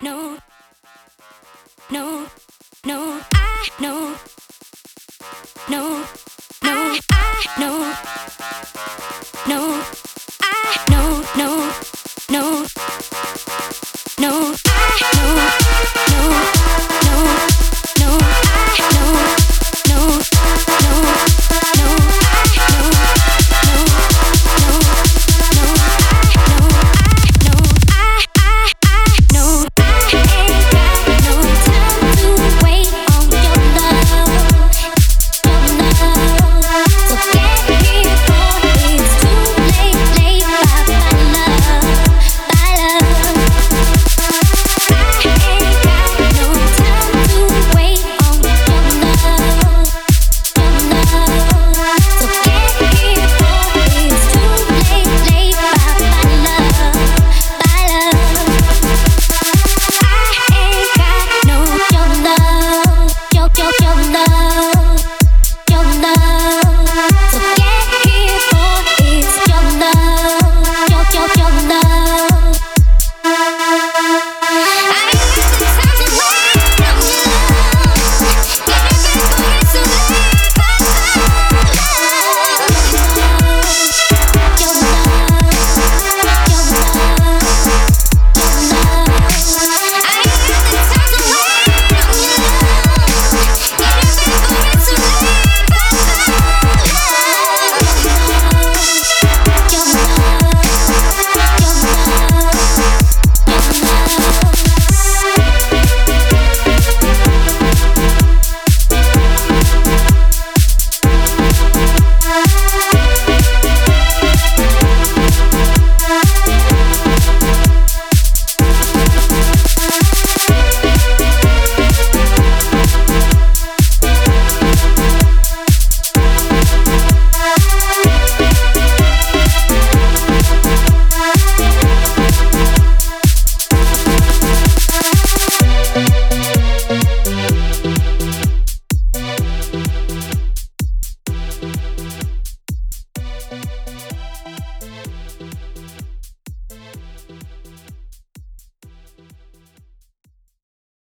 know, no, no, I know, no, no, I know, no, I know, no, no, no.